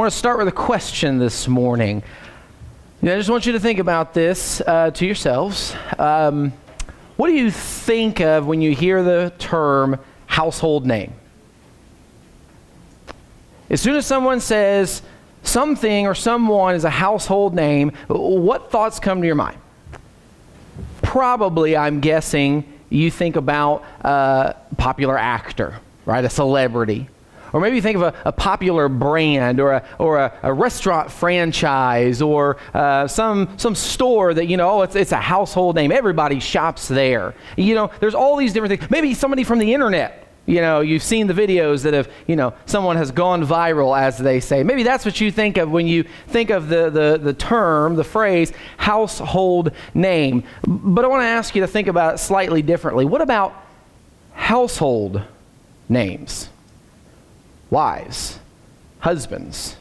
want to start with a question this morning. I just want you to think about this uh, to yourselves. Um, what do you think of when you hear the term household name? As soon as someone says something or someone is a household name, what thoughts come to your mind? Probably, I'm guessing, you think about a popular actor, right? A celebrity. Or maybe you think of a, a popular brand or a, or a, a restaurant franchise or uh, some, some store that, you know, oh, it's, it's a household name. Everybody shops there. You know, there's all these different things. Maybe somebody from the internet you know, you've seen the videos that have, you know, someone has gone viral, as they say. Maybe that's what you think of when you think of the, the, the term, the phrase, household name. But I want to ask you to think about it slightly differently. What about household names? Wives, husbands,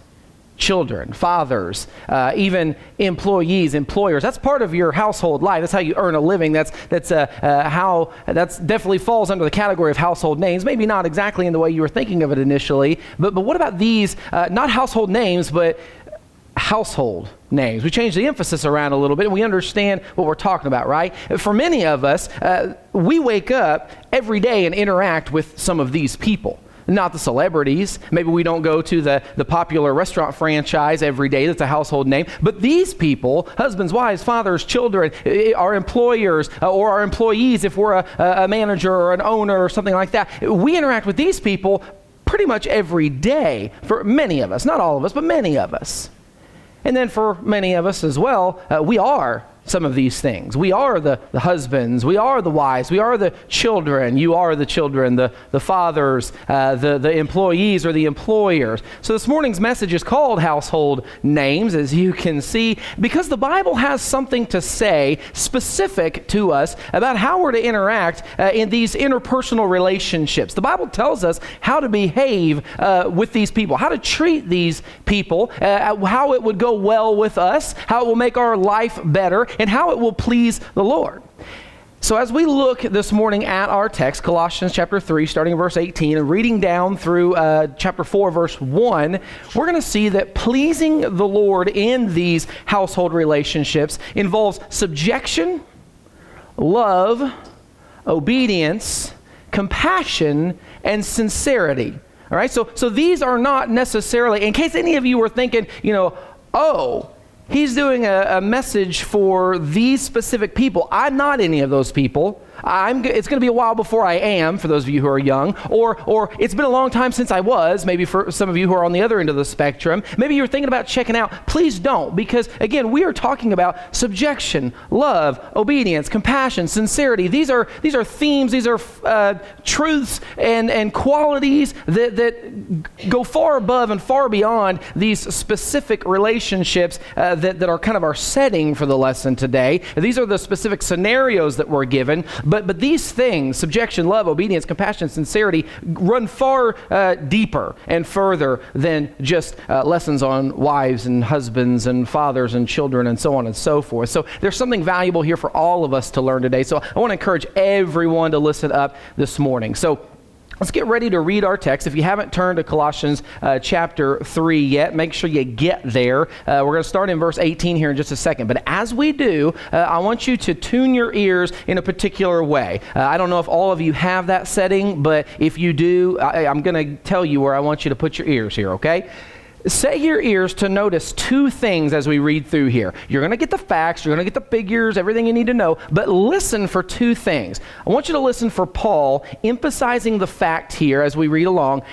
children, fathers, uh, even employees, employers. That's part of your household life. That's how you earn a living. That's, that's uh, uh, how, that's definitely falls under the category of household names. Maybe not exactly in the way you were thinking of it initially, but, but what about these, uh, not household names, but household names. We change the emphasis around a little bit and we understand what we're talking about, right? For many of us, uh, we wake up every day and interact with some of these people not the celebrities. Maybe we don't go to the, the popular restaurant franchise every day that's a household name. But these people, husbands, wives, fathers, children, our employers, uh, or our employees, if we're a, a manager or an owner or something like that, we interact with these people pretty much every day for many of us. Not all of us, but many of us. And then for many of us as well, uh, we are some of these things. We are the, the husbands, we are the wives, we are the children, you are the children, the, the fathers, uh, the, the employees, or the employers. So this morning's message is called Household Names, as you can see, because the Bible has something to say specific to us about how we're to interact uh, in these interpersonal relationships. The Bible tells us how to behave uh, with these people, how to treat these people, uh, how it would go well with us, how it will make our life better and how it will please the Lord. So, as we look this morning at our text, Colossians chapter 3, starting in verse 18, and reading down through uh, chapter 4, verse 1, we're going to see that pleasing the Lord in these household relationships involves subjection, love, obedience, compassion, and sincerity. All right, so, so these are not necessarily, in case any of you were thinking, you know, oh, He's doing a, a, message for these specific people. I'm not any of those people. I'm, it's going to be a while before I am, for those of you who are young, or, or it's been a long time since I was, maybe for some of you who are on the other end of the spectrum. Maybe you're thinking about checking out. Please don't, because again, we are talking about subjection, love, obedience, compassion, sincerity. These are, these are themes, these are uh, truths and, and qualities that, that go far above and far beyond these specific relationships uh, that, that are kind of our setting for the lesson today. These are the specific scenarios that we're given. But, but these things, subjection, love, obedience, compassion, sincerity, run far uh, deeper and further than just uh, lessons on wives and husbands and fathers and children and so on and so forth. So there's something valuable here for all of us to learn today. So I want to encourage everyone to listen up this morning. So Let's get ready to read our text. If you haven't turned to Colossians uh, chapter 3 yet, make sure you get there. Uh, we're going to start in verse 18 here in just a second. But as we do, uh, I want you to tune your ears in a particular way. Uh, I don't know if all of you have that setting, but if you do, I, I'm going to tell you where I want you to put your ears here, okay? Set your ears to notice two things as we read through here. You're going to get the facts, you're going to get the figures, everything you need to know, but listen for two things. I want you to listen for Paul emphasizing the fact here as we read along.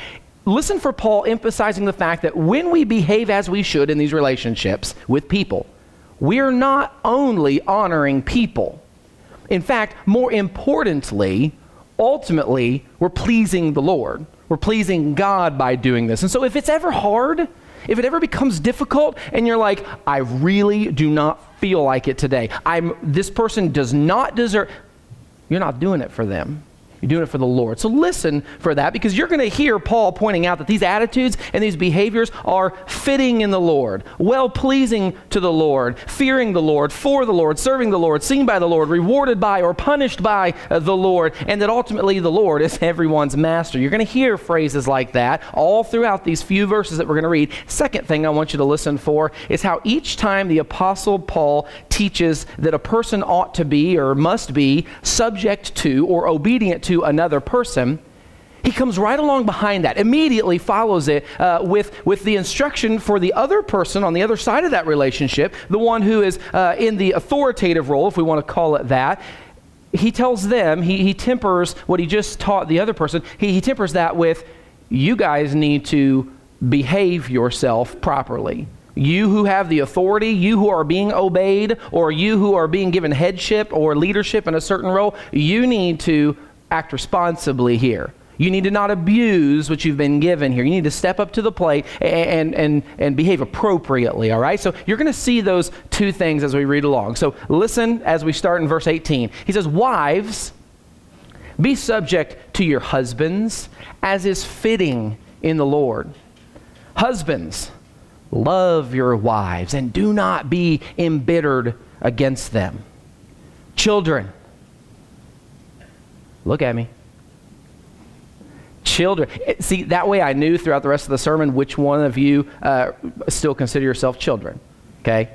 Listen for Paul emphasizing the fact that when we behave as we should in these relationships with people, we're not only honoring people. In fact, more importantly, ultimately, we're pleasing the Lord. We're pleasing God by doing this. And so if it's ever hard, if it ever becomes difficult and you're like, I really do not feel like it today. I'm this person does not deserve you're not doing it for them. You're doing it for the Lord. So listen for that because you're going to hear Paul pointing out that these attitudes and these behaviors are fitting in the Lord, well pleasing to the Lord, fearing the Lord, for the Lord, serving the Lord, seen by the Lord, rewarded by or punished by uh, the Lord, and that ultimately the Lord is everyone's master. You're going to hear phrases like that all throughout these few verses that we're going to read. Second thing I want you to listen for is how each time the Apostle Paul teaches that a person ought to be or must be subject to or obedient to another person, he comes right along behind that, immediately follows it uh, with, with the instruction for the other person on the other side of that relationship, the one who is uh, in the authoritative role, if we want to call it that. He tells them, he, he tempers what he just taught the other person, he, he tempers that with, you guys need to behave yourself properly. You who have the authority, you who are being obeyed, or you who are being given headship or leadership in a certain role, you need to act responsibly here. You need to not abuse what you've been given here. You need to step up to the plate and, and, and behave appropriately, all right? So you're going to see those two things as we read along. So listen as we start in verse 18. He says, Wives, be subject to your husbands as is fitting in the Lord. Husbands, love your wives and do not be embittered against them. Children, Look at me. Children. See, that way I knew throughout the rest of the sermon which one of you uh, still consider yourself children. Okay?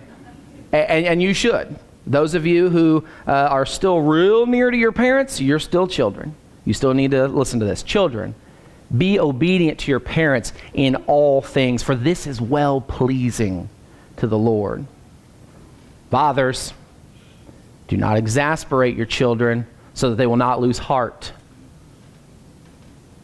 And, and, you should. Those of you who uh, are still real near to your parents, you're still children. You still need to listen to this. Children, be obedient to your parents in all things, for this is well pleasing to the Lord. Fathers, do not exasperate your children so that they will not lose heart.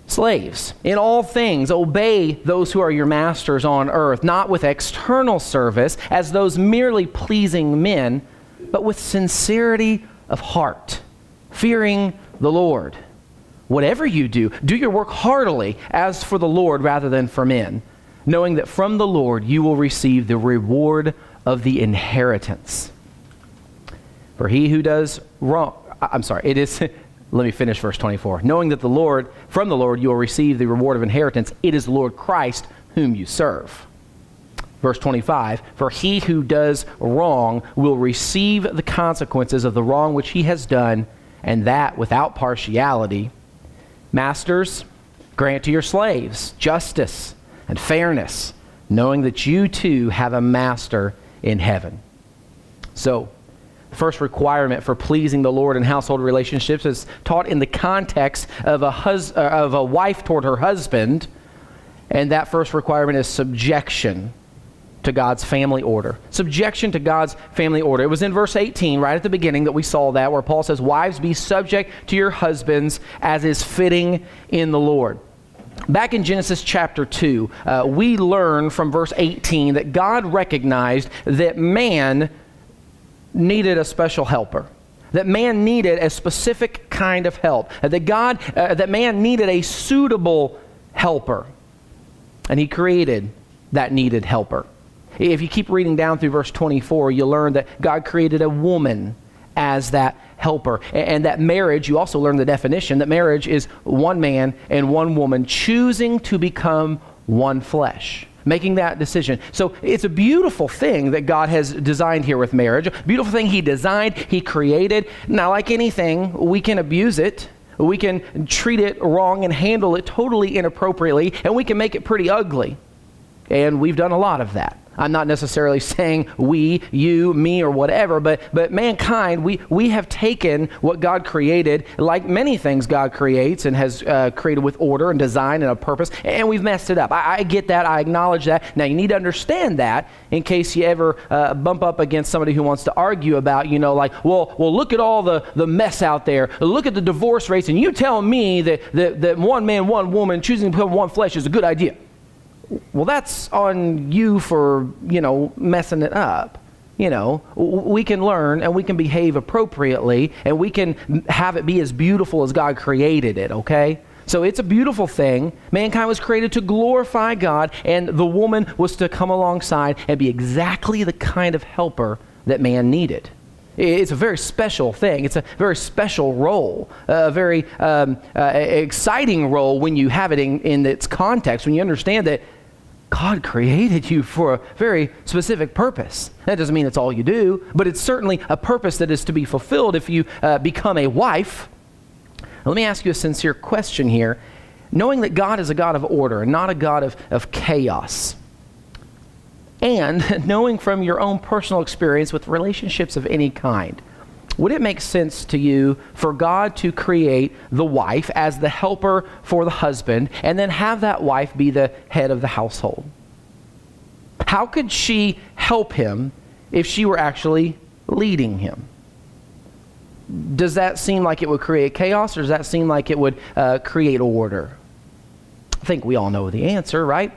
Slaves, in all things, obey those who are your masters on earth, not with external service as those merely pleasing men, but with sincerity of heart, fearing the Lord. Whatever you do, do your work heartily as for the Lord rather than for men, knowing that from the Lord you will receive the reward of the inheritance. For he who does wrong, I'm sorry, it is, let me finish verse 24. Knowing that the Lord, from the Lord, you will receive the reward of inheritance, it is Lord Christ whom you serve. Verse 25, for he who does wrong will receive the consequences of the wrong which he has done, and that without partiality. Masters, grant to your slaves justice and fairness, knowing that you too have a master in heaven. So, first requirement for pleasing the Lord in household relationships is taught in the context of a, hus- uh, of a wife toward her husband, and that first requirement is subjection to God's family order. Subjection to God's family order. It was in verse 18, right at the beginning, that we saw that, where Paul says, Wives, be subject to your husbands as is fitting in the Lord. Back in Genesis chapter 2, uh, we learn from verse 18 that God recognized that man needed a special helper. That man needed a specific kind of help. That God, uh, that man needed a suitable helper. And he created that needed helper. If you keep reading down through verse 24, you learn that God created a woman as that helper. And that marriage, you also learn the definition that marriage is one man and one woman choosing to become one flesh making that decision. So it's a beautiful thing that God has designed here with marriage. Beautiful thing He designed, He created. Now, like anything, we can abuse it. We can treat it wrong and handle it totally inappropriately, and we can make it pretty ugly. And we've done a lot of that. I'm not necessarily saying we, you, me, or whatever, but, but mankind, we, we have taken what God created, like many things God creates and has uh, created with order and design and a purpose, and we've messed it up. I, I, get that. I acknowledge that. Now, you need to understand that in case you ever uh, bump up against somebody who wants to argue about, you know, like, well, well, look at all the, the mess out there. Look at the divorce rates, and you tell me that, that, that one man, one woman choosing to become one flesh is a good idea well, that's on you for, you know, messing it up. You know, we can learn and we can behave appropriately and we can have it be as beautiful as God created it, okay? So it's a beautiful thing. Mankind was created to glorify God, and the woman was to come alongside and be exactly the kind of helper that man needed. It's a very special thing. It's a very special role, a very um, uh, exciting role when you have it in, in its context, when you understand that God created you for a very specific purpose. That doesn't mean it's all you do, but it's certainly a purpose that is to be fulfilled if you uh, become a wife. Let me ask you a sincere question here. Knowing that God is a God of order and not a God of, of chaos, and knowing from your own personal experience with relationships of any kind, would it make sense to you for God to create the wife as the helper for the husband and then have that wife be the head of the household? How could she help him if she were actually leading him? Does that seem like it would create chaos or does that seem like it would uh, create order? I think we all know the answer, right?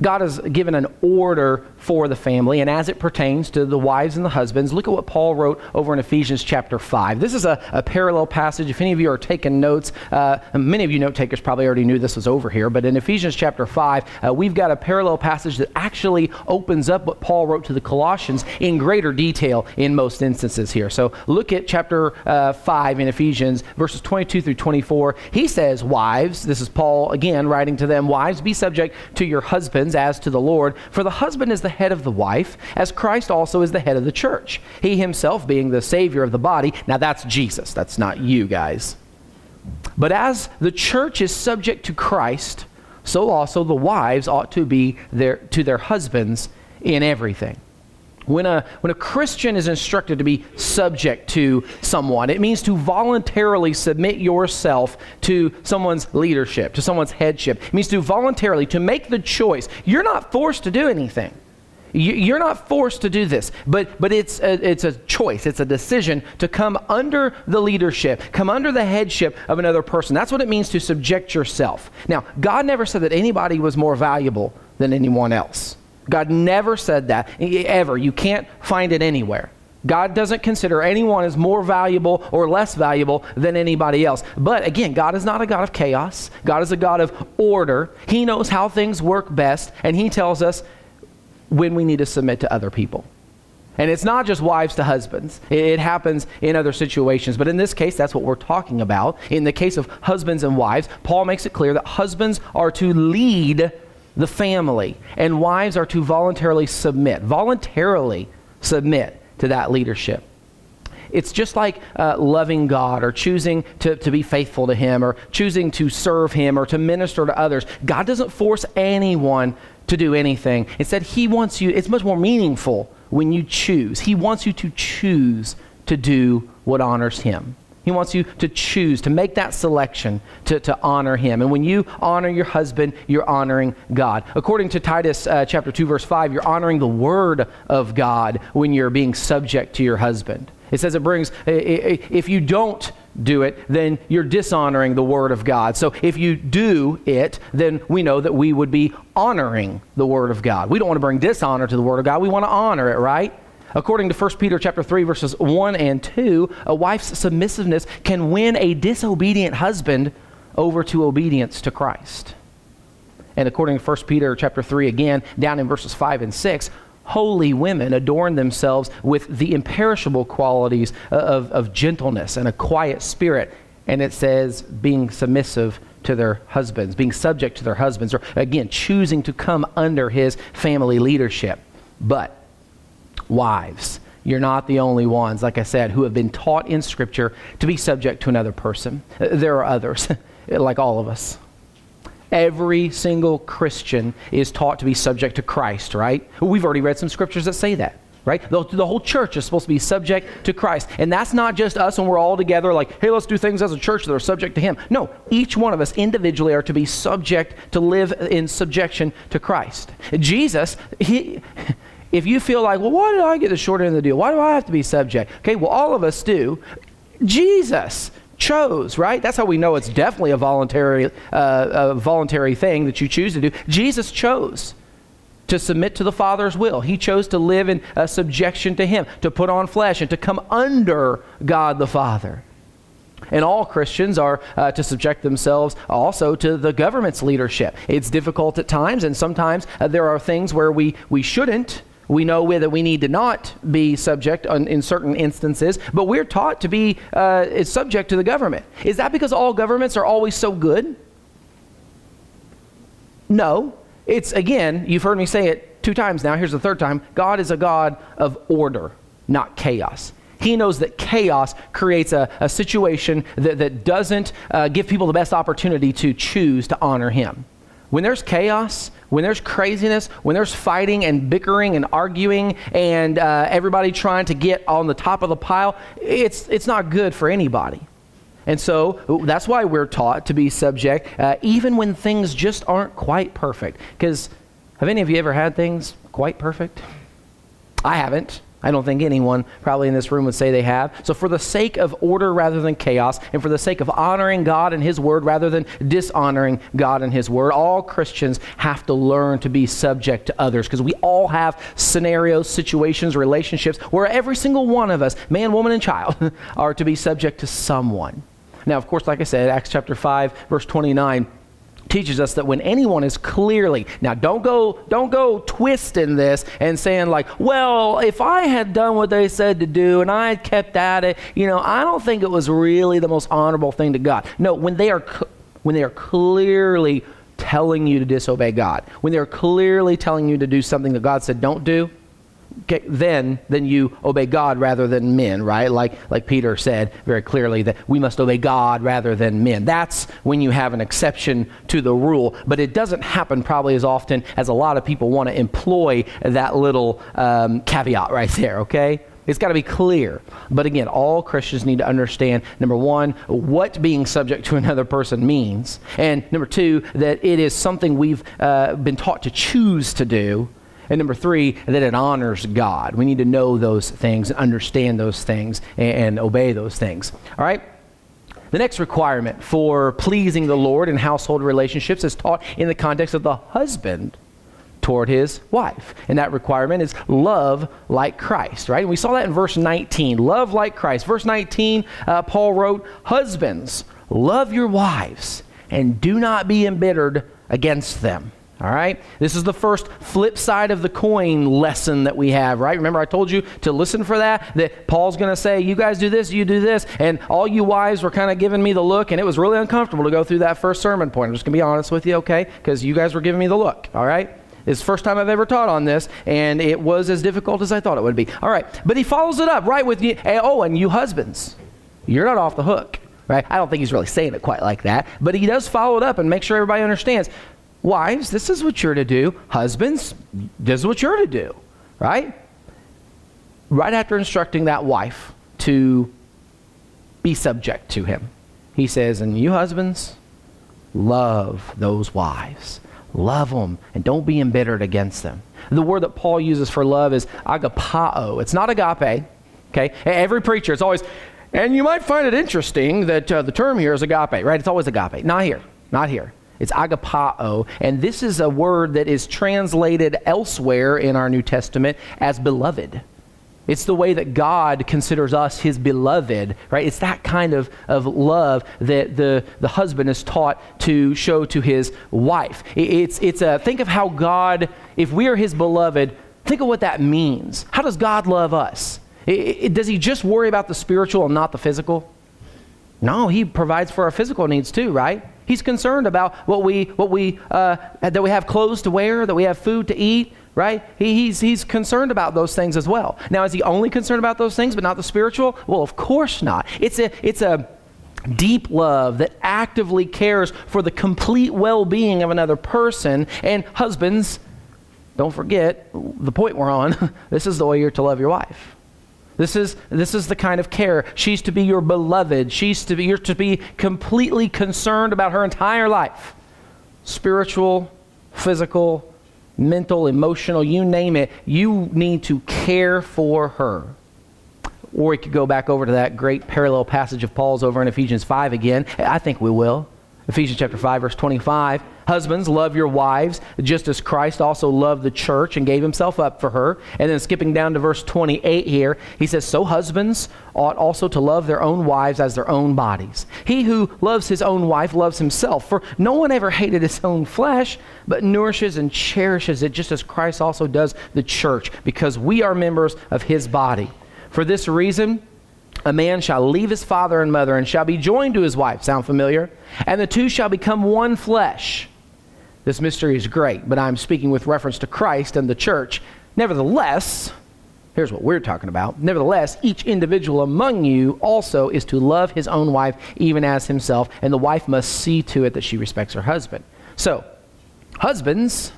God has given an order for the family, and as it pertains to the wives and the husbands, look at what Paul wrote over in Ephesians chapter 5. This is a, a parallel passage. If any of you are taking notes, uh, many of you note takers probably already knew this was over here, but in Ephesians chapter 5, uh, we've got a parallel passage that actually opens up what Paul wrote to the Colossians in greater detail in most instances here. So look at chapter uh, 5 in Ephesians, verses 22 through 24. He says, Wives, this is Paul again writing to them, Wives, be subject to your husbands husbands as to the Lord. For the husband is the head of the wife, as Christ also is the head of the church, he himself being the Savior of the body. Now that's Jesus, that's not you guys. But as the church is subject to Christ, so also the wives ought to be their, to their husbands in everything. When a, when a Christian is instructed to be subject to someone, it means to voluntarily submit yourself to someone's leadership, to someone's headship. It means to voluntarily, to make the choice. You're not forced to do anything. You're not forced to do this, but, but it's, a, it's a choice, it's a decision to come under the leadership, come under the headship of another person. That's what it means to subject yourself. Now, God never said that anybody was more valuable than anyone else. God never said that, ever. You can't find it anywhere. God doesn't consider anyone as more valuable or less valuable than anybody else. But again, God is not a God of chaos. God is a God of order. He knows how things work best, and He tells us when we need to submit to other people. And it's not just wives to husbands, it happens in other situations. But in this case, that's what we're talking about. In the case of husbands and wives, Paul makes it clear that husbands are to lead the family, and wives are to voluntarily submit, voluntarily submit to that leadership. It's just like uh, loving God or choosing to, to be faithful to Him or choosing to serve Him or to minister to others. God doesn't force anyone to do anything. Instead, He wants you, it's much more meaningful when you choose. He wants you to choose to do what honors Him. He wants you to choose, to make that selection to, to honor him. And when you honor your husband, you're honoring God. According to Titus uh, chapter 2, verse 5, you're honoring the word of God when you're being subject to your husband. It says it brings, if you don't do it, then you're dishonoring the word of God. So if you do it, then we know that we would be honoring the word of God. We don't want to bring dishonor to the word of God. We want to honor it, right? According to 1 Peter chapter 3 verses 1 and 2, a wife's submissiveness can win a disobedient husband over to obedience to Christ. And according to 1 Peter chapter 3 again, down in verses 5 and 6, holy women adorn themselves with the imperishable qualities of, of gentleness and a quiet spirit. And it says being submissive to their husbands, being subject to their husbands, or again, choosing to come under his family leadership. But wives. You're not the only ones, like I said, who have been taught in Scripture to be subject to another person. There are others, like all of us. Every single Christian is taught to be subject to Christ, right? We've already read some scriptures that say that, right? The, the, whole church is supposed to be subject to Christ. And that's not just us when we're all together like, hey, let's do things as a church that are subject to Him. No, each one of us individually are to be subject, to live in subjection to Christ. Jesus, He if you feel like, well, why did I get the short end of the deal? Why do I have to be subject? Okay, well, all of us do. Jesus chose, right? That's how we know it's definitely a voluntary, uh, a voluntary thing that you choose to do. Jesus chose to submit to the Father's will. He chose to live in uh, subjection to Him, to put on flesh, and to come under God the Father. And all Christians are uh, to subject themselves also to the government's leadership. It's difficult at times, and sometimes uh, there are things where we, we shouldn't We know that we need to not be subject on, in certain instances, but we're taught to be uh, subject to the government. Is that because all governments are always so good? No. It's, again, you've heard me say it two times now. Here's the third time God is a God of order, not chaos. He knows that chaos creates a, a situation that, that doesn't uh, give people the best opportunity to choose to honor Him. When there's chaos, when there's craziness, when there's fighting and bickering and arguing and uh, everybody trying to get on the top of the pile, it's, it's not good for anybody. And so that's why we're taught to be subject, uh, even when things just aren't quite perfect. Because have any of you ever had things quite perfect? I haven't. I don't think anyone probably in this room would say they have. So, for the sake of order rather than chaos, and for the sake of honoring God and His Word rather than dishonoring God and His Word, all Christians have to learn to be subject to others because we all have scenarios, situations, relationships where every single one of us, man, woman, and child, are to be subject to someone. Now, of course, like I said, Acts chapter 5, verse 29 teaches us that when anyone is clearly now don't go don't go twisting this and saying like well if i had done what they said to do and i had kept at it you know i don't think it was really the most honorable thing to god. No when they are when they are clearly telling you to disobey god when they're clearly telling you to do something that god said don't do then then you obey God rather than men, right? Like like Peter said very clearly that we must obey God rather than men. That's when you have an exception to the rule, but it doesn't happen probably as often as a lot of people want to employ that little um, caveat right there. Okay. It's got to be clear. But again, all Christians need to understand number one, what being subject to another person means. And number two, that it is something we've uh, been taught to choose to do and number three, that it honors God. We need to know those things, understand those things, and, and obey those things. All right? The next requirement for pleasing the Lord in household relationships is taught in the context of the husband toward his wife. And that requirement is love like Christ, right? And we saw that in verse 19. Love like Christ. Verse 19, uh, Paul wrote, Husbands, love your wives and do not be embittered against them. All right? This is the first flip side of the coin lesson that we have, right? Remember, I told you to listen for that? That Paul's going to say, you guys do this, you do this. And all you wives were kind of giving me the look, and it was really uncomfortable to go through that first sermon point. I'm just going to be honest with you, okay? Because you guys were giving me the look, all right? It's the first time I've ever taught on this, and it was as difficult as I thought it would be. All right, but he follows it up, right, with you. Eh, oh, and you husbands, you're not off the hook, right? I don't think he's really saying it quite like that, but he does follow it up and make sure everybody understands. Wives, this is what you're to do. Husbands, this is what you're to do, right? Right after instructing that wife to be subject to him, he says, And you husbands, love those wives. Love them and don't be embittered against them. The word that Paul uses for love is agapao. It's not agape. Okay? Every preacher, it's always, and you might find it interesting that uh, the term here is agape, right? It's always agape. Not here. Not here. It's agapao, and this is a word that is translated elsewhere in our New Testament as beloved. It's the way that God considers us his beloved, right? It's that kind of, of love that the, the husband is taught to show to his wife. It's, it's a, think of how God, if we are his beloved, think of what that means. How does God love us? It, it, does he just worry about the spiritual and not the physical? No, he provides for our physical needs too, right? He's concerned about what we, what we, uh, that we have clothes to wear, that we have food to eat, right? He, he's, he's concerned about those things as well. Now, is he only concerned about those things but not the spiritual? Well, of course not. It's a, it's a deep love that actively cares for the complete well being of another person. And husbands, don't forget the point we're on. this is the way you're to love your wife. This is, this is the kind of care. She's to be your beloved. She's to be, you're to be completely concerned about her entire life spiritual, physical, mental, emotional, you name it. You need to care for her. Or we could go back over to that great parallel passage of Paul's over in Ephesians 5 again. I think we will. Ephesians chapter 5 verse 25. Husbands, love your wives just as Christ also loved the church and gave himself up for her. And then skipping down to verse 28 here, he says, So husbands ought also to love their own wives as their own bodies. He who loves his own wife loves himself. For no one ever hated his own flesh, but nourishes and cherishes it just as Christ also does the church, because we are members of his body. For this reason, a man shall leave his father and mother and shall be joined to his wife. Sound familiar? And the two shall become one flesh. This mystery is great, but I'm speaking with reference to Christ and the church. Nevertheless, here's what we're talking about. Nevertheless, each individual among you also is to love his own wife even as himself, and the wife must see to it that she respects her husband. So, husbands,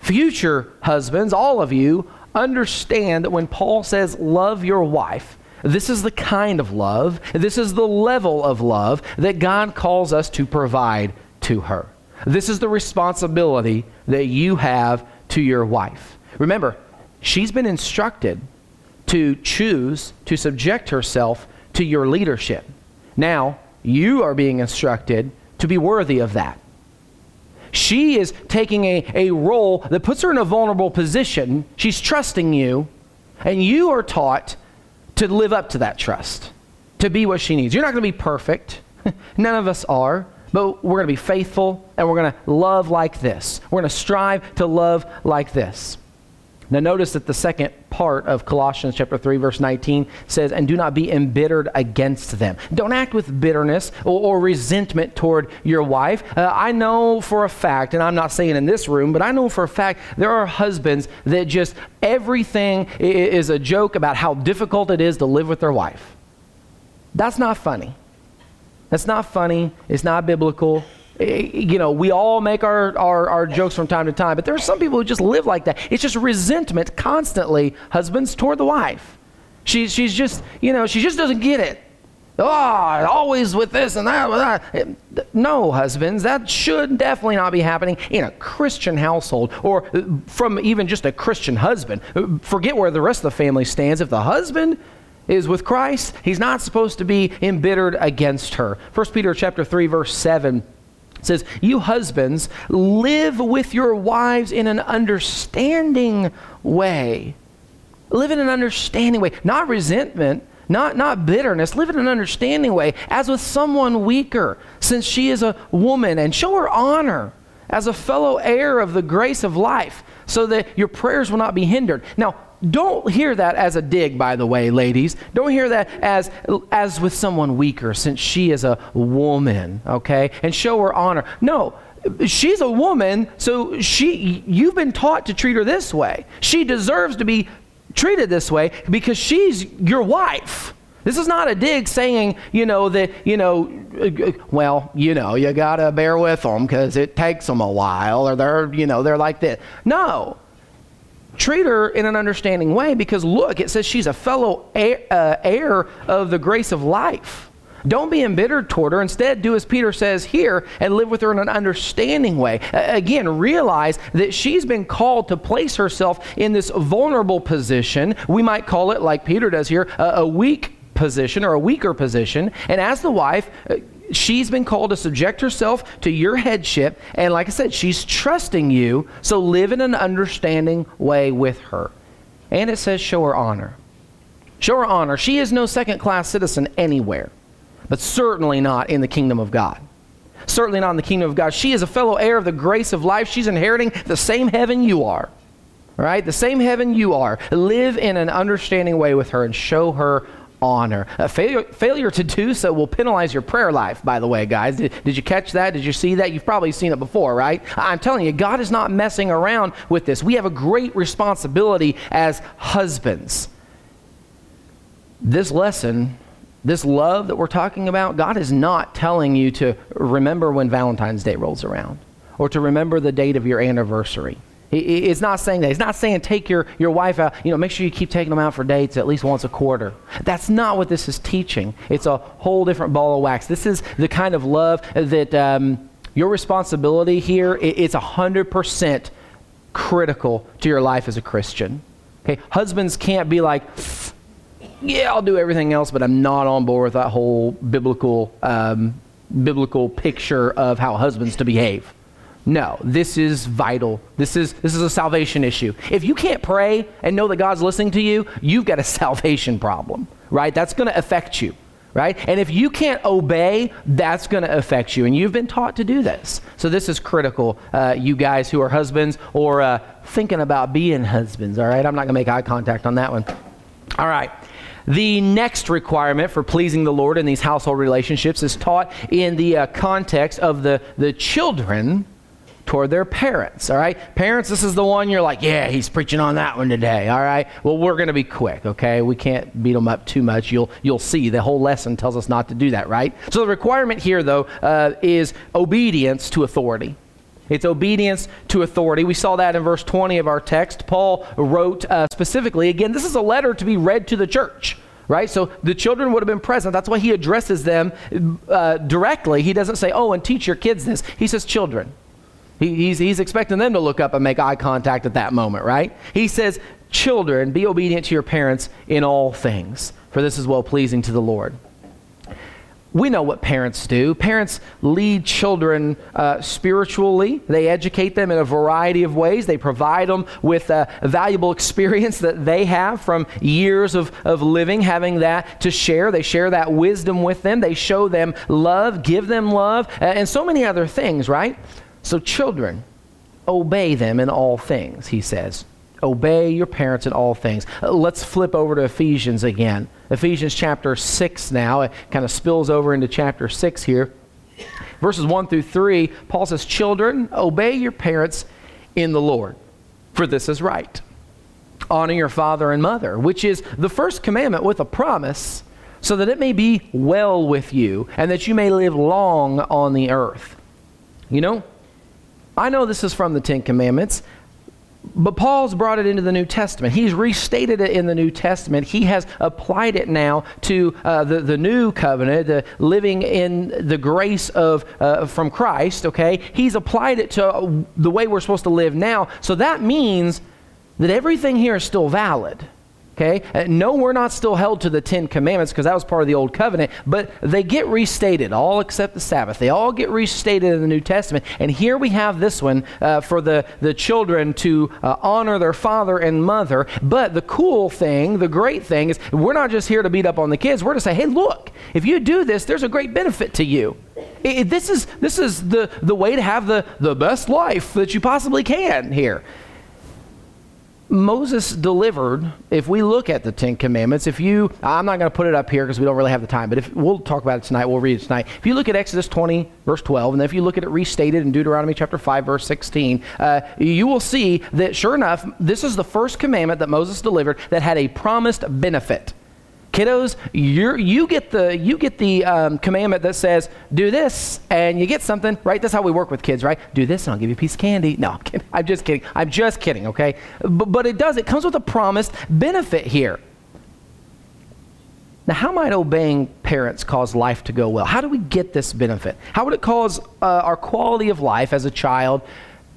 future husbands, all of you, understand that when Paul says love your wife, this is the kind of love, this is the level of love that God calls us to provide to her. This is the responsibility that you have to your wife. Remember, she's been instructed to choose to subject herself to your leadership. Now, you are being instructed to be worthy of that. She is taking a, a role that puts her in a vulnerable position. She's trusting you, and you are taught to live up to that trust, to be what she needs. You're not going to be perfect. None of us are but we're going to be faithful and we're going to love like this. We're going to strive to love like this. Now, notice that the second part of Colossians chapter 3, verse 19 says, And do not be embittered against them. Don't act with bitterness or, or resentment toward your wife. Uh, I know for a fact, and I'm not saying in this room, but I know for a fact there are husbands that just everything is a joke about how difficult it is to live with their wife. That's not funny. That's not funny. It's not biblical. Eh, you know, we all make our, our, our, jokes from time to time, but there are some people who just live like that. It's just resentment constantly, husbands toward the wife. She, she's just, you know, she just doesn't get it. Oh, always with this and that, with that. No, husbands, that should definitely not be happening in a Christian household or uh, from even just a Christian husband. Uh, forget where the rest of the family stands. If the husband is with Christ, he's not supposed to be embittered against her. 1 Peter chapter 3 verse 7 says, "You husbands, live with your wives in an understanding way." Live in an understanding way, not resentment, not, not bitterness. Live in an understanding way, as with someone weaker, since she is a woman, and show her honor as a fellow heir of the grace of life, so that your prayers will not be hindered. Now, don't hear that as a dig, by the way, ladies. Don't hear that as, as with someone weaker, since she is a woman, okay? And show her honor. No, she's a woman, so she, you've been taught to treat her this way. She deserves to be treated this way because she's your wife. This is not a dig saying, you know, that, you know, well, you know, you got to bear with them because it takes them a while or they're, you know, they're like this. No treat her in an understanding way because look, it says she's a fellow heir, uh, heir, of the grace of life. Don't be embittered toward her. Instead, do as Peter says here and live with her in an understanding way. Again, realize that she's been called to place herself in this vulnerable position. We might call it, like Peter does here, a, a weak position or a weaker position. And as the wife, uh, she's been called to subject herself to your headship. And like I said, she's trusting you. So live in an understanding way with her. And it says, show her honor. Show her honor. She is no second class citizen anywhere, but certainly not in the kingdom of God. Certainly not in the kingdom of God. She is a fellow heir of the grace of life. She's inheriting the same heaven you are. Right? The same heaven you are. Live in an understanding way with her and show her honor. A failure, failure to do so will penalize your prayer life, by the way, guys. Did, did you catch that? Did you see that? You've probably seen it before, right? I'm telling you, God is not messing around with this. We have a great responsibility as husbands. This lesson, this love that we're talking about, God is not telling you to remember when Valentine's Day rolls around or to remember the date of your anniversary. It's not saying that. He's not saying take your, your wife out, you know, make sure you keep taking them out for dates at least once a quarter. That's not what this is teaching. It's a whole different ball of wax. This is the kind of love that um, your responsibility here, it's 100% critical to your life as a Christian. Okay? Husbands can't be like, yeah, I'll do everything else, but I'm not on board with that whole biblical um, biblical picture of how husbands to behave. No, this is vital. This is this is a salvation issue. If you can't pray and know that God's listening to you, you've got a salvation problem, right? That's going to affect you, right? And if you can't obey, that's going to affect you. And you've been taught to do this. So this is critical, uh, you guys who are husbands or uh, thinking about being husbands, all right? I'm not going to make eye contact on that one. All right. The next requirement for pleasing the Lord in these household relationships is taught in the uh, context of the, the children toward their parents. All right? Parents, this is the one you're like, yeah, he's preaching on that one today. All right? Well, we're going to be quick, okay? We can't beat them up too much. You'll, you'll see. The whole lesson tells us not to do that, right? So the requirement here, though, uh, is obedience to authority. It's obedience to authority. We saw that in verse 20 of our text. Paul wrote uh, specifically, again, this is a letter to be read to the church right? So the children would have been present. That's why he addresses them uh, directly. He doesn't say, oh, and teach your kids this. He says, children. He, he's, he's expecting them to look up and make eye contact at that moment, right? He says, children, be obedient to your parents in all things, for this is well pleasing to the Lord we know what parents do. Parents lead children uh, spiritually. They educate them in a variety of ways. They provide them with a, valuable experience that they have from years of, of living, having that to share. They share that wisdom with them. They show them love, give them love, uh, and so many other things, right? So, children, obey them in all things, he says. Obey your parents in all things. Uh, let's flip over to Ephesians again. Ephesians chapter 6 now. It kind of spills over into chapter 6 here. Verses 1 through 3, Paul says, Children, obey your parents in the Lord, for this is right. Honor your father and mother, which is the first commandment with a promise, so that it may be well with you and that you may live long on the earth. You know, I know this is from the Ten Commandments, but Paul's brought it into the New Testament. He's restated it in the New Testament. He has applied it now to uh, the, the new covenant, the living in the grace of uh, from Christ, okay? He's applied it to the way we're supposed to live now. So that means that everything here is still valid. Okay? Uh, no, we're not still held to the Ten Commandments because that was part of the Old Covenant, but they get restated, all except the Sabbath. They all get restated in the New Testament. And here we have this one uh, for the, the children to uh, honor their father and mother. But the cool thing, the great thing is we're not just here to beat up on the kids. We're to say, hey, look, if you do this, there's a great benefit to you. It, this is, this is the, the way to have the, the best life that you possibly can here. Moses delivered, if we look at the Ten Commandments, if you, I'm not going to put it up here because we don't really have the time, but if we'll talk about it tonight, we'll read it tonight. If you look at Exodus 20, verse 12, and then if you look at it restated in Deuteronomy chapter 5, verse 16, uh, you will see that sure enough, this is the first commandment that Moses delivered that had a promised benefit. Kiddos, you get the, you get the um, commandment that says, do this, and you get something, right? That's how we work with kids, right? Do this, and I'll give you a piece of candy. No, I'm just kidding. I'm just kidding, okay? But, but it does. It comes with a promised benefit here. Now, how might obeying parents cause life to go well? How do we get this benefit? How would it cause uh, our quality of life as a child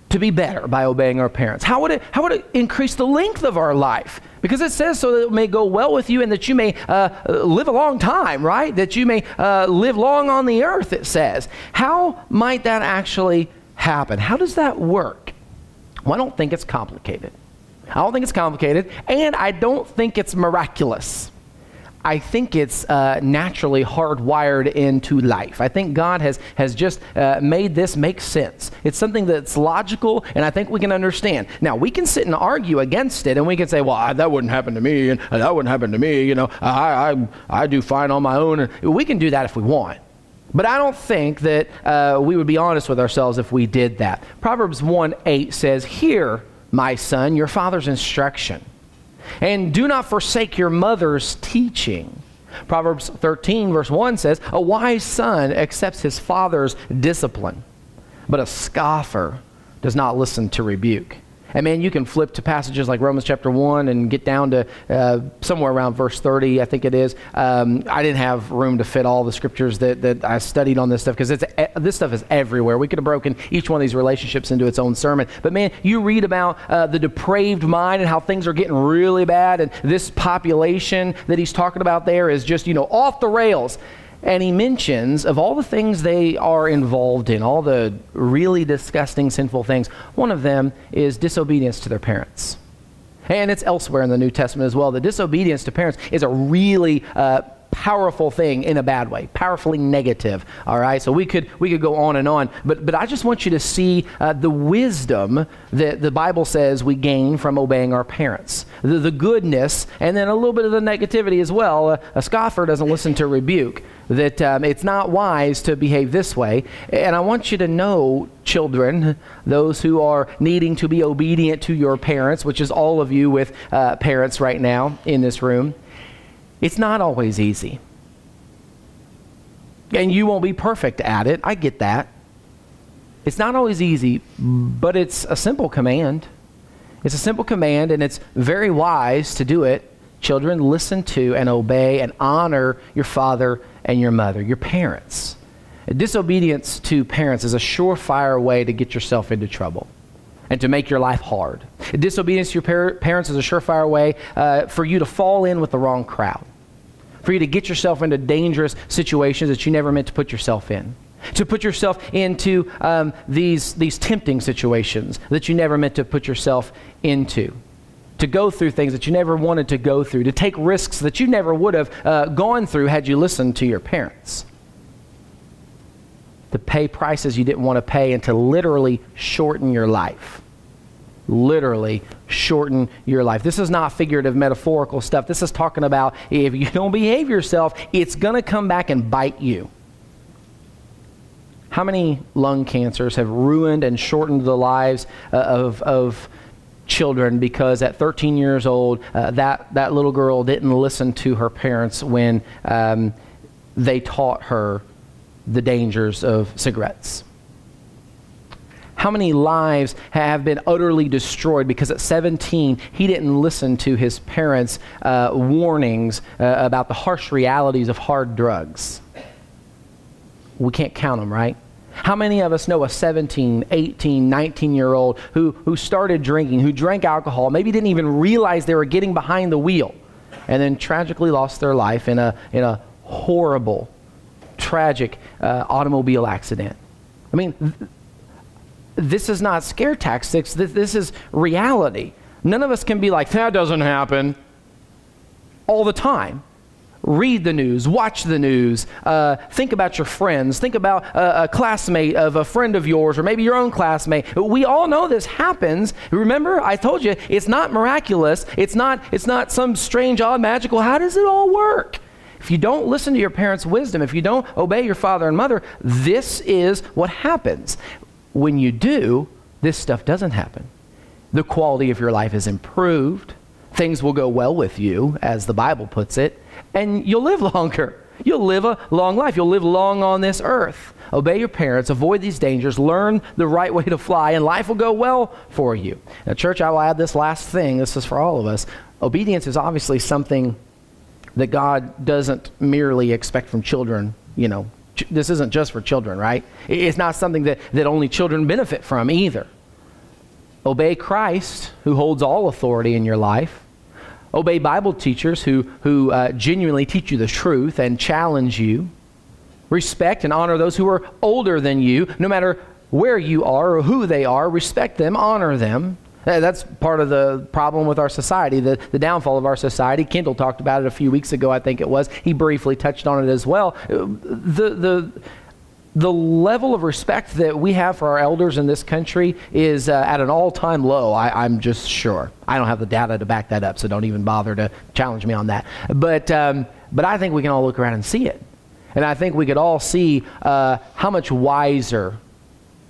to be better by obeying our parents? How would it, how would it increase the length of our life? Because it says so that it may go well with you and that you may uh, live a long time, right? That you may uh, live long on the earth, it says. How might that actually happen? How does that work? Well, I don't think it's complicated. I don't think it's complicated, and I don't think it's miraculous. I think it's uh, naturally hardwired into life. I think God has, has just uh, made this make sense. It's something that's logical, and I think we can understand. Now, we can sit and argue against it, and we can say, well, I, that wouldn't happen to me, and uh, that wouldn't happen to me. You know, I, I, I do fine on my own. And we can do that if we want. But I don't think that uh, we would be honest with ourselves if we did that. Proverbs 1 8 says, Hear, my son, your father's instruction and do not forsake your mother's teaching. Proverbs 13, verse 1 says, A wise son accepts his father's discipline, but a scoffer does not listen to rebuke. And man, you can flip to passages like Romans chapter 1 and get down to uh, somewhere around verse 30, I think it is. Um, I didn't have room to fit all the scriptures that, that I studied on this stuff because this stuff is everywhere. We could have broken each one of these relationships into its own sermon. But man, you read about uh, the depraved mind and how things are getting really bad, and this population that he's talking about there is just, you know, off the rails. And he mentions of all the things they are involved in, all the really disgusting, sinful things, one of them is disobedience to their parents. And it's elsewhere in the New Testament as well. The disobedience to parents is a really uh, powerful thing in a bad way, powerfully negative. All right, so we could we could go on and on, but but I just want you to see uh, the wisdom that the Bible says we gain from obeying our parents, the, the goodness, and then a little bit of the negativity as well. A scoffer doesn't listen to rebuke. That um, it's not wise to behave this way, and I want you to know, children, those who are needing to be obedient to your parents, which is all of you with uh, parents right now in this room it's not always easy. And you won't be perfect at it. I get that. It's not always easy, but it's a simple command. It's a simple command, and it's very wise to do it. Children, listen to and obey and honor your father and your mother, your parents. Disobedience to parents is a surefire way to get yourself into trouble and to make your life hard. Disobedience to your par- parents is a surefire way uh, for you to fall in with the wrong crowd, for you to get yourself into dangerous situations that you never meant to put yourself in. To put yourself into um, these, these tempting situations that you never meant to put yourself into to go through things that you never wanted to go through, to take risks that you never would have uh, gone through had you listened to your parents to pay prices you didn't want to pay and to literally shorten your life. Literally shorten your life. This is not figurative, metaphorical stuff. This is talking about if you don't behave yourself, it's going to come back and bite you. How many lung cancers have ruined and shortened the lives uh, of, of children because at 13 years old, uh, that, that little girl didn't listen to her parents when um, they taught her the dangers of cigarettes? How many lives have been utterly destroyed because at 17 he didn't listen to his parents' uh, warnings uh, about the harsh realities of hard drugs? We can't count them, right? How many of us know a 17, 18, 19 year old who, who started drinking, who drank alcohol, maybe didn't even realize they were getting behind the wheel, and then tragically lost their life in a, in a horrible tragic uh, automobile accident. I mean, th- this is not scare tactics, this, this is reality. None of us can be like, that doesn't happen all the time. Read the news, watch the news, uh, think about your friends, think about a, a, classmate of a friend of yours, or maybe your own classmate. We all know this happens. Remember, I told you it's not miraculous. It's not. It's not some strange, odd, magical. How does it all work? If you don't listen to your parents' wisdom, if you don't obey your father and mother, this is what happens. When you do, this stuff doesn't happen. The quality of your life is improved. Things will go well with you, as the Bible puts it, and you'll live longer. You'll live a long life. You'll live long on this earth. Obey your parents, avoid these dangers, learn the right way to fly, and life will go well for you. Now, church, I will add this last thing. This is for all of us. Obedience is obviously something that God doesn't merely expect from children, you know, ch- this isn't just for children, right? It's not something that, that only children benefit from either. Obey Christ, who holds all authority in your life. Obey Bible teachers who, who uh, genuinely teach you the truth and challenge you. Respect and honor those who are older than you, no matter where you are or who they are. Respect them, honor them. That's part of the problem with our society, the, the downfall of our society. Kendall talked about it a few weeks ago, I think it was. He briefly touched on it as well. The, the, the level of respect that we have for our elders in this country is uh, at an all time low, I, am just sure. I don't have the data to back that up, so don't even bother to challenge me on that. But, um, but I think we can all look around and see it. And I think we could all see uh, how much wiser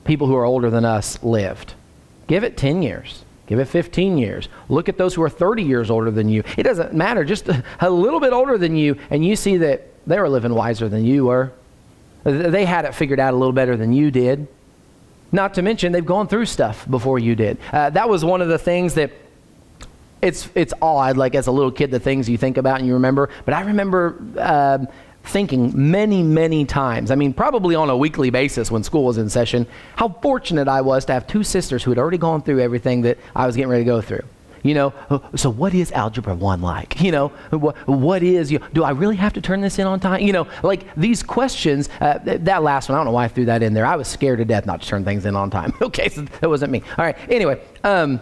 people who are older than us lived. Give it 10 years. Give it 15 years. Look at those who are 30 years older than you. It doesn't matter, just a, little bit older than you, and you see that they were living wiser than you were. They had it figured out a little better than you did. Not to mention, they've gone through stuff before you did. Uh, that was one of the things that it's, it's odd, like as a little kid, the things you think about and you remember. But I remember um, thinking many, many times, I mean, probably on a weekly basis when school was in session, how fortunate I was to have two sisters who had already gone through everything that I was getting ready to go through. You know, so what is Algebra 1 like? You know, what, what is, you, do I really have to turn this in on time? You know, like these questions, uh, that last one, I don't know why I threw that in there. I was scared to death not to turn things in on time. okay, so that wasn't me. All right, anyway, um,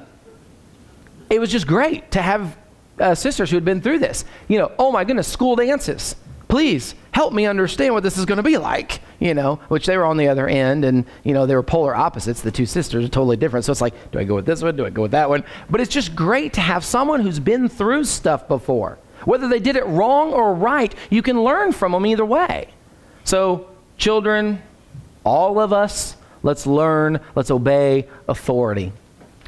it was just great to have uh, sisters who had been through this. You know, oh my goodness, school dances. Please help me understand what this is going to be like, you know, which they were on the other end and, you know, they were polar opposites. The two sisters are totally different. So it's like, do I go with this one? Do I go with that one? But it's just great to have someone who's been through stuff before. Whether they did it wrong or right, you can learn from them either way. So, children, all of us, let's learn, let's obey authority.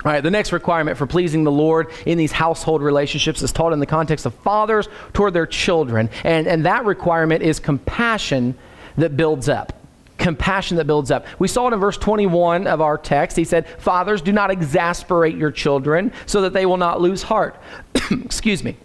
All right, the next requirement for pleasing the Lord in these household relationships is taught in the context of fathers toward their children. And, and that requirement is compassion that builds up. Compassion that builds up. We saw it in verse 21 of our text. He said, Fathers, do not exasperate your children so that they will not lose heart. Excuse me.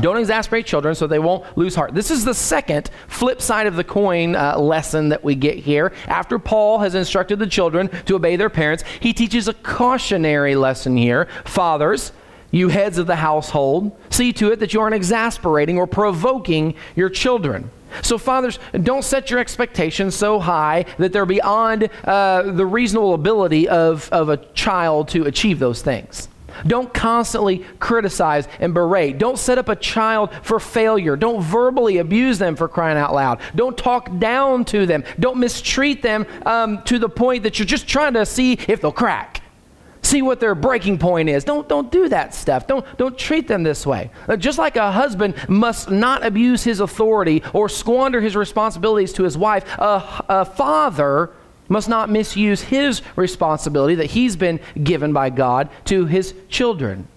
Don't exasperate children so they won't lose heart. This is the second flip side of the coin uh, lesson that we get here. After Paul has instructed the children to obey their parents, he teaches a cautionary lesson here. Fathers, you heads of the household, see to it that you aren't exasperating or provoking your children. So, fathers, don't set your expectations so high that they're beyond uh, the reasonable ability of, of a child to achieve those things. Don't constantly criticize and berate. Don't set up a child for failure. Don't verbally abuse them for crying out loud. Don't talk down to them. Don't mistreat them um, to the point that you're just trying to see if they'll crack. See what their breaking point is. Don't, don't do that stuff. Don't, don't treat them this way. Uh, just like a husband must not abuse his authority or squander his responsibilities to his wife, a, a father must not misuse his responsibility that he's been given by God to his children.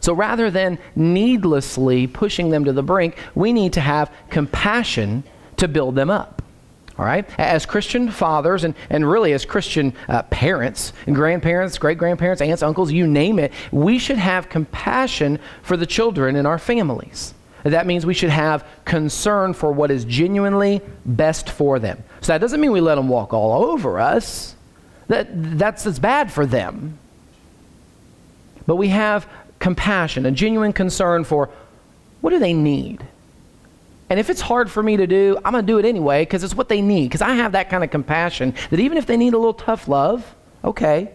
So rather than needlessly pushing them to the brink, we need to have compassion to build them up. All right? As Christian fathers and, and really as Christian uh, parents and grandparents, great grandparents, aunts, uncles, you name it, we should have compassion for the children in our families. That means we should have concern for what is genuinely best for them. So that doesn't mean we let them walk all over us. That, that's, that's bad for them. But we have compassion, a genuine concern for what do they need? And if it's hard for me to do, I'm going to do it anyway because it's what they need. Because I have that kind of compassion that even if they need a little tough love, okay,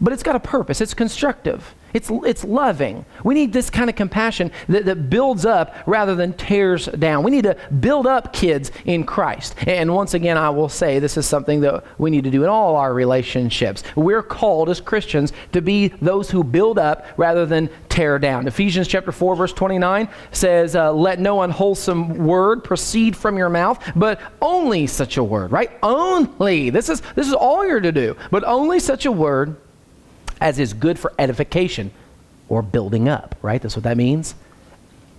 but it's got a purpose, it's constructive. It's, it's loving. We need this kind of compassion that, that builds up rather than tears down. We need to build up kids in Christ. And once again, I will say this is something that we need to do in all our relationships. We're called as Christians to be those who build up rather than tear down. Ephesians chapter 4, verse 29 says, uh, Let no unwholesome word proceed from your mouth, but only such a word, right? Only. This is, this is all you're to do, but only such a word as is good for edification or building up, right? That's what that means.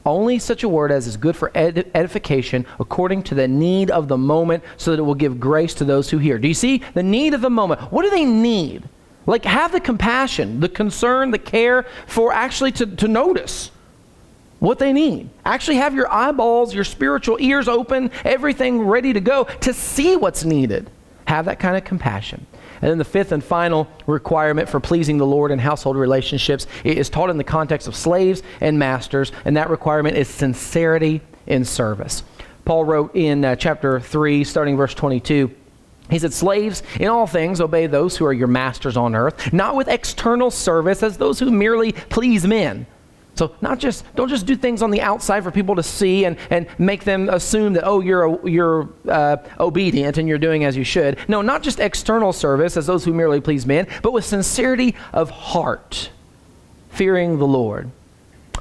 Only such a word as is good for ed- edification according to the need of the moment, so that it will give grace to those who hear. Do you see the need of the moment? What do they need? Like, have the compassion, the concern, the care for actually to, to notice what they need. Actually, have your eyeballs, your spiritual ears open, everything ready to go to see what's needed. Have that kind of compassion. And then the fifth and final requirement for pleasing the Lord in household relationships is taught in the context of slaves and masters, and that requirement is sincerity in service. Paul wrote in uh, chapter 3, starting verse 22. He said, Slaves, in all things obey those who are your masters on earth, not with external service as those who merely please men so not just don't just do things on the outside for people to see and, and make them assume that oh you're you're uh, obedient and you're doing as you should. No, not just external service as those who merely please men, but with sincerity of heart, fearing the Lord.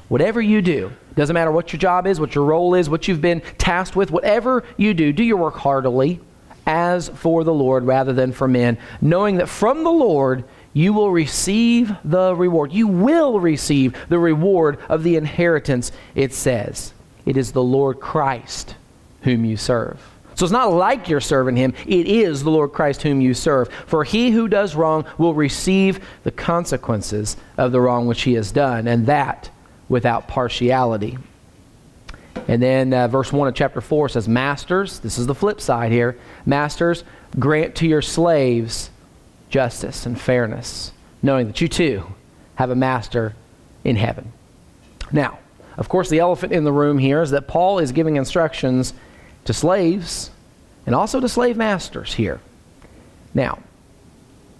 Whatever you do, doesn't matter what your job is, what your role is, what you've been tasked with, whatever you do, do your work heartily as for the Lord rather than for men, knowing that from the Lord you will receive the reward. You will receive the reward of the inheritance, it says. It is the Lord Christ whom you serve. So it's not like you're serving him, it is the Lord Christ whom you serve. For he who does wrong will receive the consequences of the wrong which he has done, and that without partiality. And then uh, verse 1 of chapter 4 says, Masters, this is the flip side here, Masters, grant to your slaves justice and fairness, knowing that you too have a master in heaven. Now, of course, the elephant in the room here is that Paul is giving instructions to slaves and also to slave masters here. Now,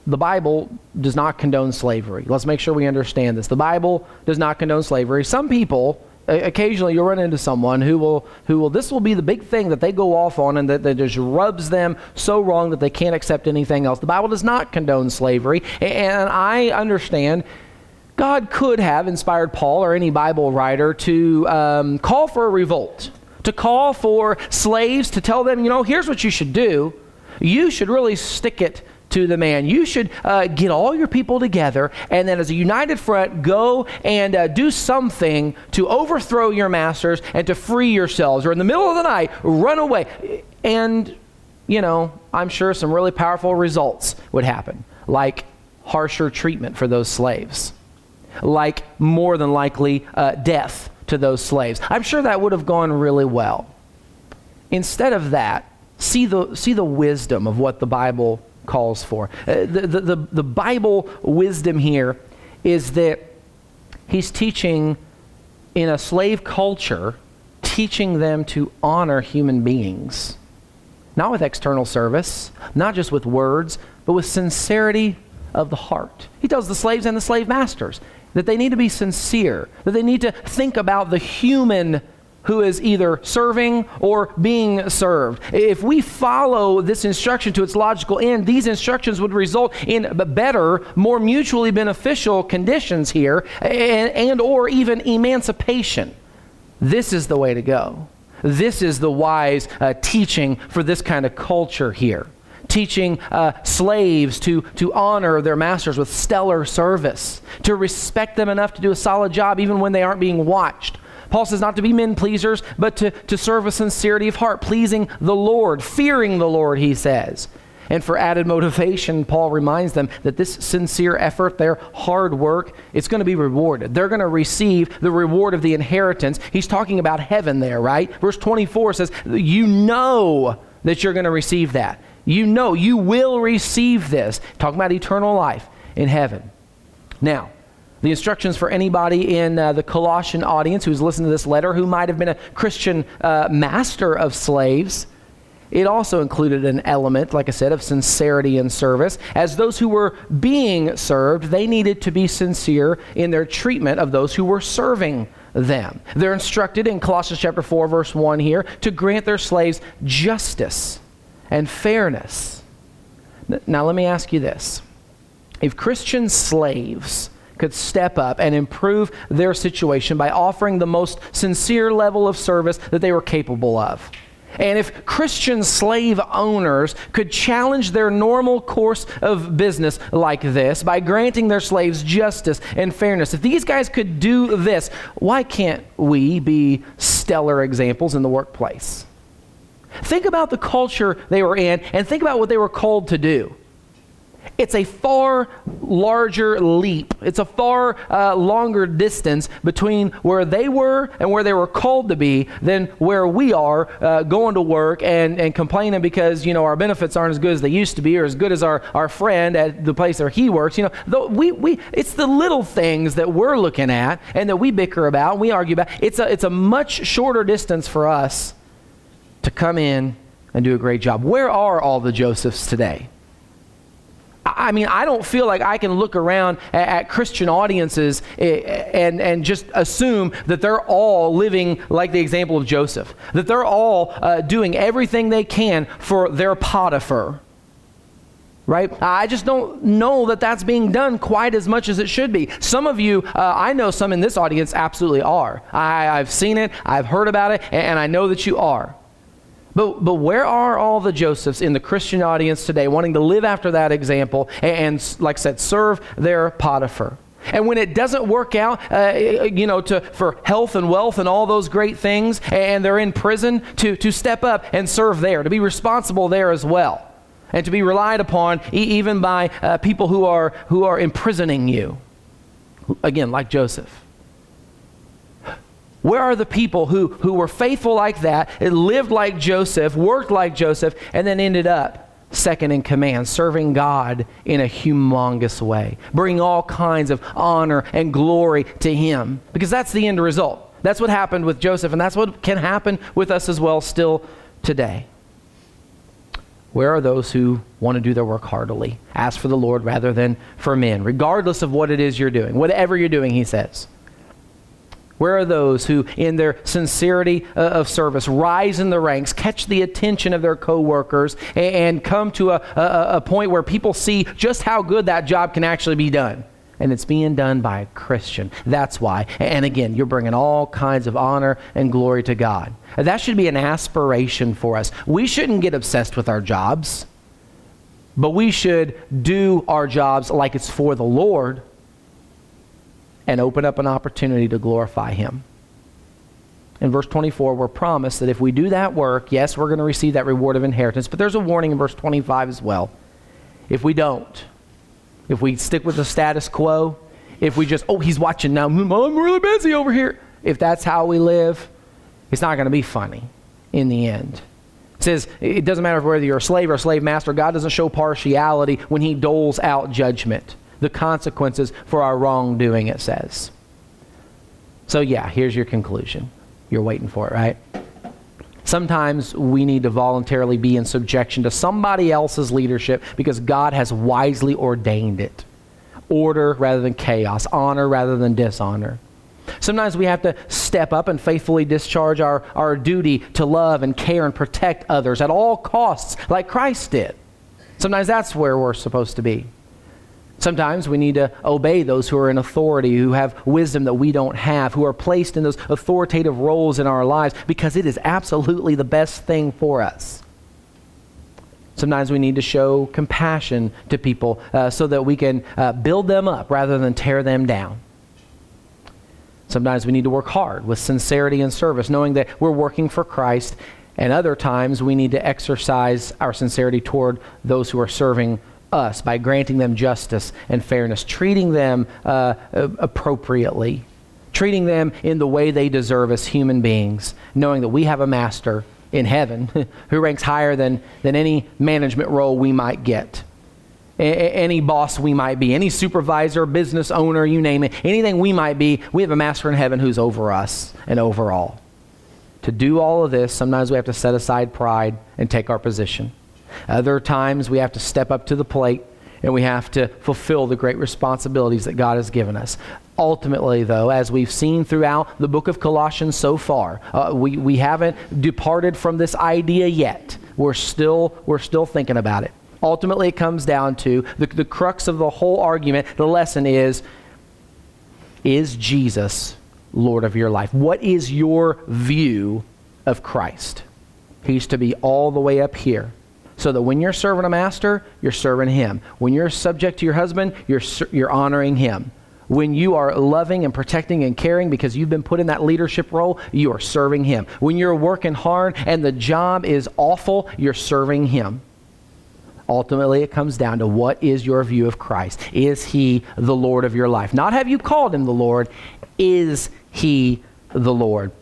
the Bible does not condone slavery. Let's make sure we understand this. The Bible does not condone slavery. Some people, occasionally you'll run into someone who will, who will, this will be the big thing that they go off on and that, that just rubs them so wrong that they can't accept anything else. The Bible does not condone slavery. And I understand God could have inspired Paul or any Bible writer to um, call for a revolt, to call for slaves, to tell them, you know, here's what you should do. You should really stick it to the man. You should uh, get all your people together and then, as a united front, go and uh, do something to overthrow your masters and to free yourselves. Or in the middle of the night, run away. And, you know, I'm sure some really powerful results would happen, like harsher treatment for those slaves like more than likely uh, death to those slaves. I'm sure that would have gone really well. Instead of that, see the, see the wisdom of what the Bible calls for. Uh, the, the, the, the Bible wisdom here is that he's teaching in a slave culture, teaching them to honor human beings. Not with external service, not just with words, but with sincerity of the heart. He tells the slaves and the slave masters that they need to be sincere, that they need to think about the human who is either serving or being served. If we follow this instruction to its logical end, these instructions would result in better, more mutually beneficial conditions here and, and or even emancipation. This is the way to go. This is the wise uh, teaching for this kind of culture here teaching uh, slaves to, to honor their masters with stellar service, to respect them enough to do a solid job even when they aren't being watched. Paul says not to be men pleasers, but to, to serve with sincerity of heart, pleasing the Lord, fearing the Lord, he says. And for added motivation, Paul reminds them that this sincere effort, their hard work, it's going to be rewarded. They're going to receive the reward of the inheritance. He's talking about heaven there, right? Verse 24 says, You know that you're going to receive that. You know, you will receive this. Talking about eternal life in heaven. Now, the instructions for anybody in uh, the Colossian audience who's listened to this letter who might have been a Christian uh, master of slaves. It also included an element, like I said, of sincerity and service. As those who were being served, they needed to be sincere in their treatment of those who were serving them. They're instructed in Colossians chapter 4 verse 1 here to grant their slaves justice and fairness. Now, let me ask you this. If Christian slaves could step up and improve their situation by offering the most sincere level of service that they were capable of, and if Christian slave owners could challenge their normal course of business like this by granting their slaves justice and fairness, if these guys could do this, why can't we be stellar examples in the workplace? Think about the culture they were in and think about what they were called to do. It's a far larger leap. It's a far uh, longer distance between where they were and where they were called to be than where we are uh, going to work and, and complaining because, you know, our benefits aren't as good as they used to be or as good as our, our friend at the place where he works. You know, though we, we, it's the little things that we're looking at and that we bicker about and we argue about. It's a, it's a much shorter distance for us to come in and do a great job. Where are all the Josephs today? I mean, I don't feel like I can look around at, at, Christian audiences eh, and, and just assume that they're all living like the example of Joseph, that they're all uh, doing everything they can for their Potiphar. Right? I just don't know that that's being done quite as much as it should be. Some of you, uh, I know some in this audience absolutely are. I, I've seen it, I've heard about it, and, and I know that you are. But, but where are all the Josephs in the Christian audience today wanting to live after that example and, and like I said, serve their Potiphar? And when it doesn't work out, uh, you know, to, for health and wealth and all those great things, and they're in prison, to, to step up and serve there, to be responsible there as well, and to be relied upon e- even by uh, people who are, who are imprisoning you. Again, like Joseph. Where are the people who, who were faithful like that, and lived like Joseph, worked like Joseph, and then ended up second in command, serving God in a humongous way, bringing all kinds of honor and glory to Him, because that's the end result. That's what happened with Joseph, and that's what can happen with us as well still today. Where are those who want to do their work heartily? Ask for the Lord rather than for men, regardless of what it is you're doing. Whatever you're doing, he says. Where are those who, in their sincerity uh, of service, rise in the ranks, catch the attention of their coworkers, and, come to a, a, a point where people see just how good that job can actually be done? and it's being done by a Christian. That's why. And again, you're bringing all kinds of honor and glory to God. That should be an aspiration for us. We shouldn't get obsessed with our jobs, but we should do our jobs like it's for the Lord and open up an opportunity to glorify Him. In verse 24, we're promised that if we do that work, yes, we're going to receive that reward of inheritance, but there's a warning in verse 25 as well. If we don't, if we stick with the status quo, if we just, oh, he's watching now, hmm, I'm really busy over here. If that's how we live, it's not going to be funny in the end. It says it doesn't matter whether you're a slave or a slave master, God doesn't show partiality when he doles out judgment, the consequences for our wrongdoing, it says. So, yeah, here's your conclusion. You're waiting for it, right? Sometimes we need to voluntarily be in subjection to somebody else's leadership because God has wisely ordained it. Order rather than chaos, honor rather than dishonor. Sometimes we have to step up and faithfully discharge our, our duty to love and care and protect others at all costs, like Christ did. Sometimes that's where we're supposed to be. Sometimes we need to obey those who are in authority, who have wisdom that we don't have, who are placed in those authoritative roles in our lives because it is absolutely the best thing for us. Sometimes we need to show compassion to people uh, so that we can uh, build them up rather than tear them down. Sometimes we need to work hard with sincerity and service, knowing that we're working for Christ. And other times we need to exercise our sincerity toward those who are serving us by granting them justice and fairness, treating them uh, appropriately, treating them in the way they deserve as human beings, knowing that we have a master in heaven who ranks higher than, than any management role we might get. A- any boss we might be, any supervisor, business owner, you name it, anything we might be, we have a master in heaven who's over us and over all. To do all of this, sometimes we have to set aside pride and take our position. Other times we have to step up to the plate and we have to fulfill the great responsibilities that God has given us. Ultimately, though, as we've seen throughout the book of Colossians so far, uh, we, we haven't departed from this idea yet. We're still, we're still thinking about it. Ultimately, it comes down to the, the crux of the whole argument. The lesson is Is Jesus Lord of your life? What is your view of Christ? He's to be all the way up here so that when you're serving a master, you're serving him. When you're subject to your husband, you're, you're honoring him. When you are loving and protecting and caring because you've been put in that leadership role, you are serving him. When you're working hard and the job is awful, you're serving him. Ultimately, it comes down to what is your view of Christ? Is he the Lord of your life? Not have you called him the Lord, is he the Lord?